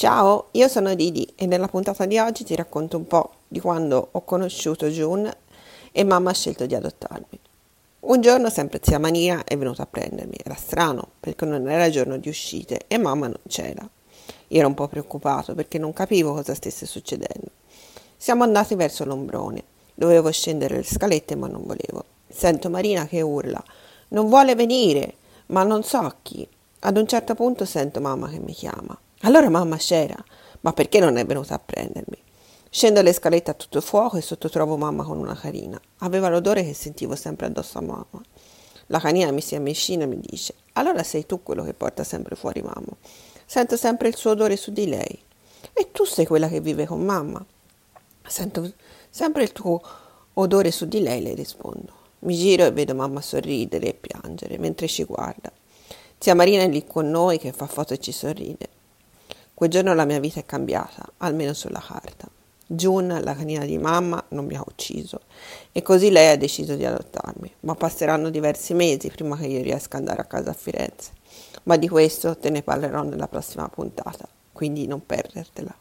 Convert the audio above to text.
Ciao, io sono Didi e nella puntata di oggi ti racconto un po' di quando ho conosciuto June e mamma ha scelto di adottarmi. Un giorno sempre zia Mania è venuta a prendermi, era strano perché non era giorno di uscite e mamma non c'era. Io ero un po' preoccupato perché non capivo cosa stesse succedendo. Siamo andati verso l'ombrone, dovevo scendere le scalette ma non volevo. Sento Marina che urla, non vuole venire, ma non so a chi. Ad un certo punto sento mamma che mi chiama. Allora mamma c'era, ma perché non è venuta a prendermi? Scendo le scalette a tutto fuoco e sotto trovo mamma con una carina. Aveva l'odore che sentivo sempre addosso a mamma. La canina mi si avvicina e mi dice: Allora sei tu quello che porta sempre fuori mamma. Sento sempre il suo odore su di lei. E tu sei quella che vive con mamma. Sento sempre il tuo odore su di lei, le rispondo. Mi giro e vedo mamma sorridere e piangere mentre ci guarda. Zia Marina è lì con noi che fa foto e ci sorride. Quel giorno la mia vita è cambiata, almeno sulla carta. June, la canina di mamma, non mi ha ucciso e così lei ha deciso di adottarmi, ma passeranno diversi mesi prima che io riesca ad andare a casa a Firenze. Ma di questo te ne parlerò nella prossima puntata, quindi non perdertela.